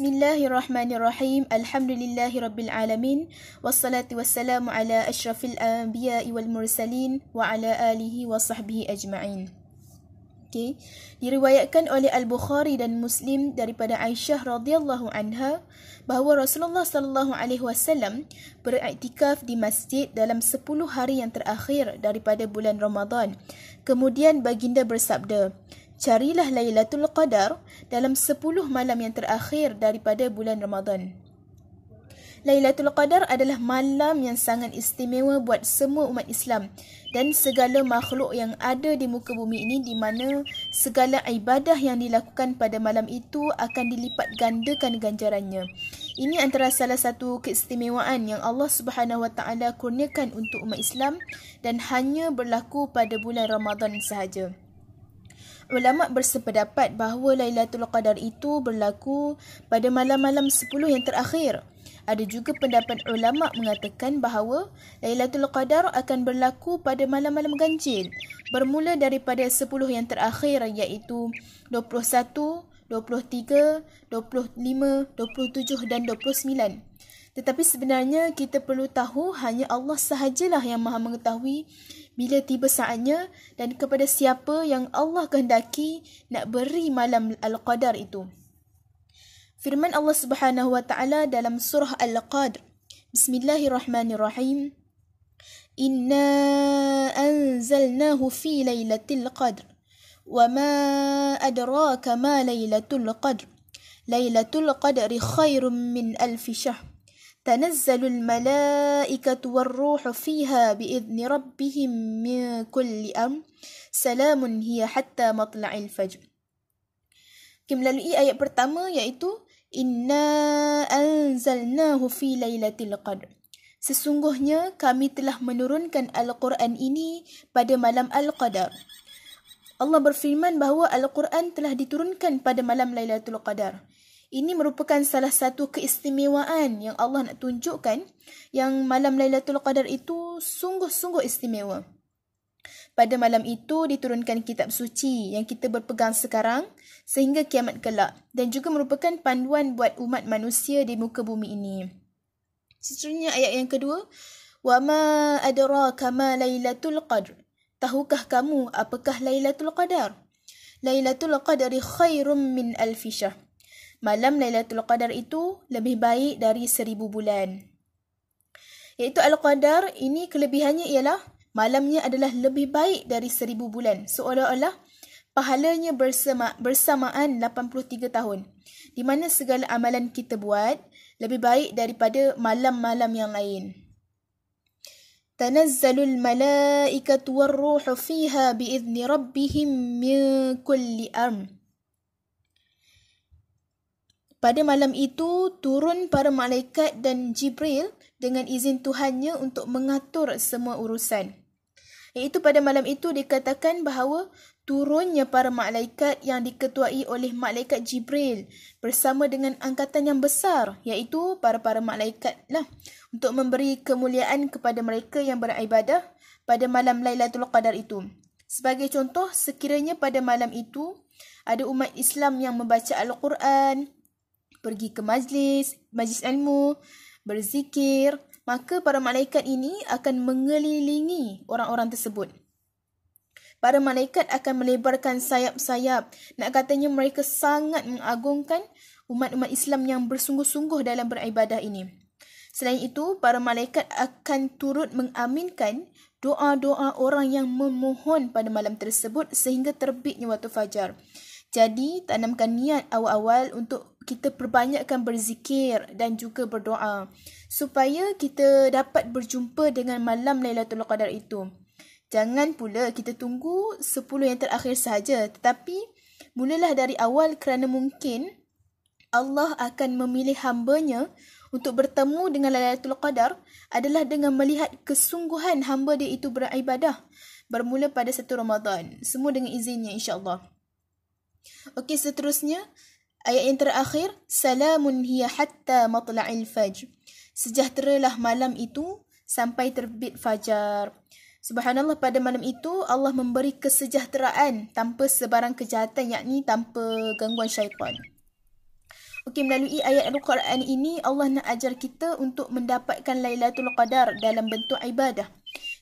Bismillahirrahmanirrahim. Alhamdulillahirabbil alamin. Wassalatu wassalamu ala asyrafil anbiya'i wal mursalin wa ala alihi wa sahbihi ajma'in. Okay. Diriwayatkan oleh Al-Bukhari dan Muslim daripada Aisyah radhiyallahu anha bahawa Rasulullah sallallahu alaihi wasallam beriktikaf di masjid dalam 10 hari yang terakhir daripada bulan Ramadan. Kemudian baginda bersabda, carilah Lailatul Qadar dalam 10 malam yang terakhir daripada bulan Ramadan. Lailatul Qadar adalah malam yang sangat istimewa buat semua umat Islam dan segala makhluk yang ada di muka bumi ini di mana segala ibadah yang dilakukan pada malam itu akan dilipat gandakan ganjarannya. Ini antara salah satu keistimewaan yang Allah Subhanahu Wa Taala kurniakan untuk umat Islam dan hanya berlaku pada bulan Ramadan sahaja. Ulama bersependapat bahawa Lailatul Qadar itu berlaku pada malam-malam 10 yang terakhir. Ada juga pendapat ulama mengatakan bahawa Lailatul Qadar akan berlaku pada malam-malam ganjil bermula daripada 10 yang terakhir iaitu 21, 23, 25, 27 dan 29. Tetapi sebenarnya kita perlu tahu hanya Allah sahajalah yang maha mengetahui bila tiba saatnya dan kepada siapa yang Allah kehendaki nak beri malam Al-Qadar itu. Firman Allah Subhanahu wa taala dalam surah Al-Qadr. Bismillahirrahmanirrahim. Inna anzalnahu fi lailatul qadr. وما أدراك ما ليلة القدر ليلة القدر خير من ألف شهر تنزل الملائكة والروح فيها بإذن ربهم من كل أمر سلام هي حتى مطلع الفجر Kita melalui ayat pertama iaitu Inna anzalnahu fi laylatil qadr. Sesungguhnya kami telah menurunkan Al-Quran ini pada malam Al-Qadar. Allah berfirman bahawa Al-Quran telah diturunkan pada malam Lailatul Qadar. Ini merupakan salah satu keistimewaan yang Allah nak tunjukkan yang malam Lailatul Qadar itu sungguh-sungguh istimewa. Pada malam itu diturunkan kitab suci yang kita berpegang sekarang sehingga kiamat kelak dan juga merupakan panduan buat umat manusia di muka bumi ini. Seterusnya ayat yang kedua, "Wa ma adraka ma Lailatul Qadr?" Tahukah kamu apakah Lailatul Qadar? Lailatul Qadri khairum min alfi syahr malam Lailatul Qadar itu lebih baik dari seribu bulan. Iaitu Al-Qadar ini kelebihannya ialah malamnya adalah lebih baik dari seribu bulan. Seolah-olah pahalanya bersama, bersamaan 83 tahun. Di mana segala amalan kita buat lebih baik daripada malam-malam yang lain. Tanazzalul malaikatu warruhu fiha biizni rabbihim min kulli amr. Pada malam itu, turun para malaikat dan Jibril dengan izin Tuhannya untuk mengatur semua urusan. Iaitu pada malam itu dikatakan bahawa turunnya para malaikat yang diketuai oleh malaikat Jibril bersama dengan angkatan yang besar iaitu para-para malaikat lah untuk memberi kemuliaan kepada mereka yang beribadah pada malam Lailatul Qadar itu. Sebagai contoh, sekiranya pada malam itu ada umat Islam yang membaca Al-Quran, pergi ke majlis, majlis ilmu, berzikir, maka para malaikat ini akan mengelilingi orang-orang tersebut. Para malaikat akan melebarkan sayap-sayap. Nak katanya mereka sangat mengagungkan umat-umat Islam yang bersungguh-sungguh dalam beribadah ini. Selain itu, para malaikat akan turut mengaminkan doa-doa orang yang memohon pada malam tersebut sehingga terbitnya waktu fajar. Jadi, tanamkan niat awal-awal untuk kita perbanyakkan berzikir dan juga berdoa supaya kita dapat berjumpa dengan malam Lailatul Qadar itu. Jangan pula kita tunggu 10 yang terakhir sahaja tetapi mulalah dari awal kerana mungkin Allah akan memilih hambanya untuk bertemu dengan Lailatul Qadar adalah dengan melihat kesungguhan hamba dia itu beribadah bermula pada satu Ramadan. Semua dengan izinnya insya-Allah. Okey, seterusnya ayat yang terakhir, salamun hiya hatta matla'il fajr. Sejahteralah malam itu sampai terbit fajar. Subhanallah pada malam itu Allah memberi kesejahteraan tanpa sebarang kejahatan yakni tanpa gangguan syaitan. Okey melalui ayat Al-Quran ini Allah nak ajar kita untuk mendapatkan Lailatul Qadar dalam bentuk ibadah.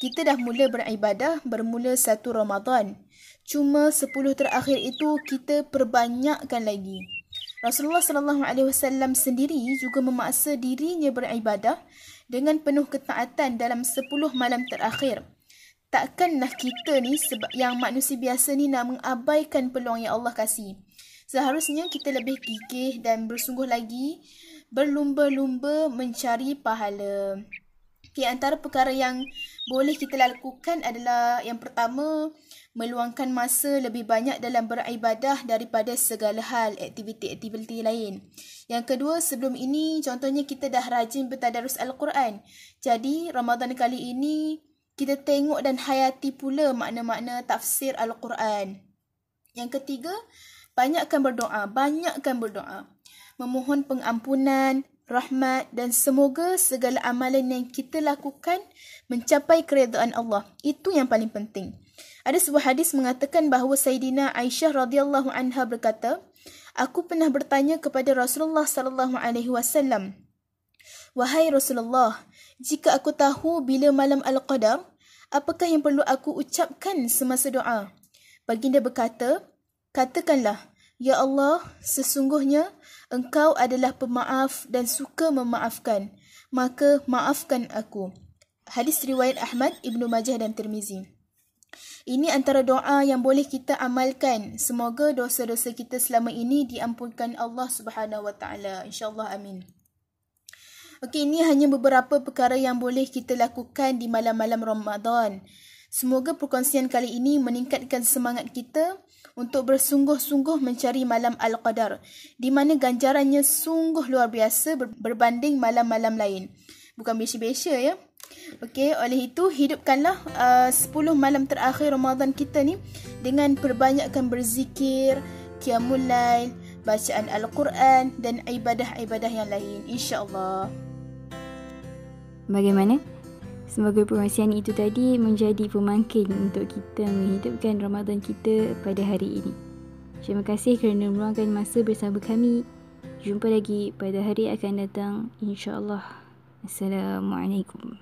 Kita dah mula beribadah bermula satu Ramadan. Cuma sepuluh terakhir itu kita perbanyakkan lagi. Rasulullah sallallahu alaihi wasallam sendiri juga memaksa dirinya beribadah dengan penuh ketaatan dalam sepuluh malam terakhir. Takkanlah kita ni yang manusia biasa ni nak mengabaikan peluang yang Allah kasih. Seharusnya kita lebih gigih dan bersungguh lagi berlumba-lumba mencari pahala. Okay, antara perkara yang boleh kita lakukan adalah yang pertama, meluangkan masa lebih banyak dalam beribadah daripada segala hal aktiviti-aktiviti lain. Yang kedua, sebelum ini contohnya kita dah rajin bertadarus Al-Quran. Jadi, Ramadan kali ini kita tengok dan hayati pula makna-makna tafsir Al-Quran. Yang ketiga, banyakkan berdoa, banyakkan berdoa. Memohon pengampunan, rahmat dan semoga segala amalan yang kita lakukan mencapai keredaan Allah. Itu yang paling penting. Ada sebuah hadis mengatakan bahawa Sayyidina Aisyah radhiyallahu anha berkata, Aku pernah bertanya kepada Rasulullah sallallahu alaihi wasallam, Wahai Rasulullah, jika aku tahu bila malam Al-Qadar, apakah yang perlu aku ucapkan semasa doa? Baginda berkata, Katakanlah, Ya Allah, sesungguhnya Engkau adalah pemaaf dan suka memaafkan. Maka maafkan aku. Hadis riwayat Ahmad, Ibnu Majah dan Tirmizi. Ini antara doa yang boleh kita amalkan. Semoga dosa-dosa kita selama ini diampunkan Allah Subhanahu Wa Taala. Insya-Allah amin. Okey, ini hanya beberapa perkara yang boleh kita lakukan di malam-malam Ramadan. Semoga perkongsian kali ini meningkatkan semangat kita untuk bersungguh-sungguh mencari malam Al-Qadar di mana ganjarannya sungguh luar biasa berbanding malam-malam lain. Bukan biasa-biasa ya. Okey, oleh itu hidupkanlah uh, 10 malam terakhir Ramadan kita ni dengan perbanyakkan berzikir, qiyamul lail, bacaan Al-Quran dan ibadah-ibadah yang lain insya-Allah. Bagaimana? Semoga perkongsian itu tadi menjadi pemangkin untuk kita menghidupkan Ramadan kita pada hari ini. Terima kasih kerana meluangkan masa bersama kami. Jumpa lagi pada hari akan datang insya-Allah. Assalamualaikum.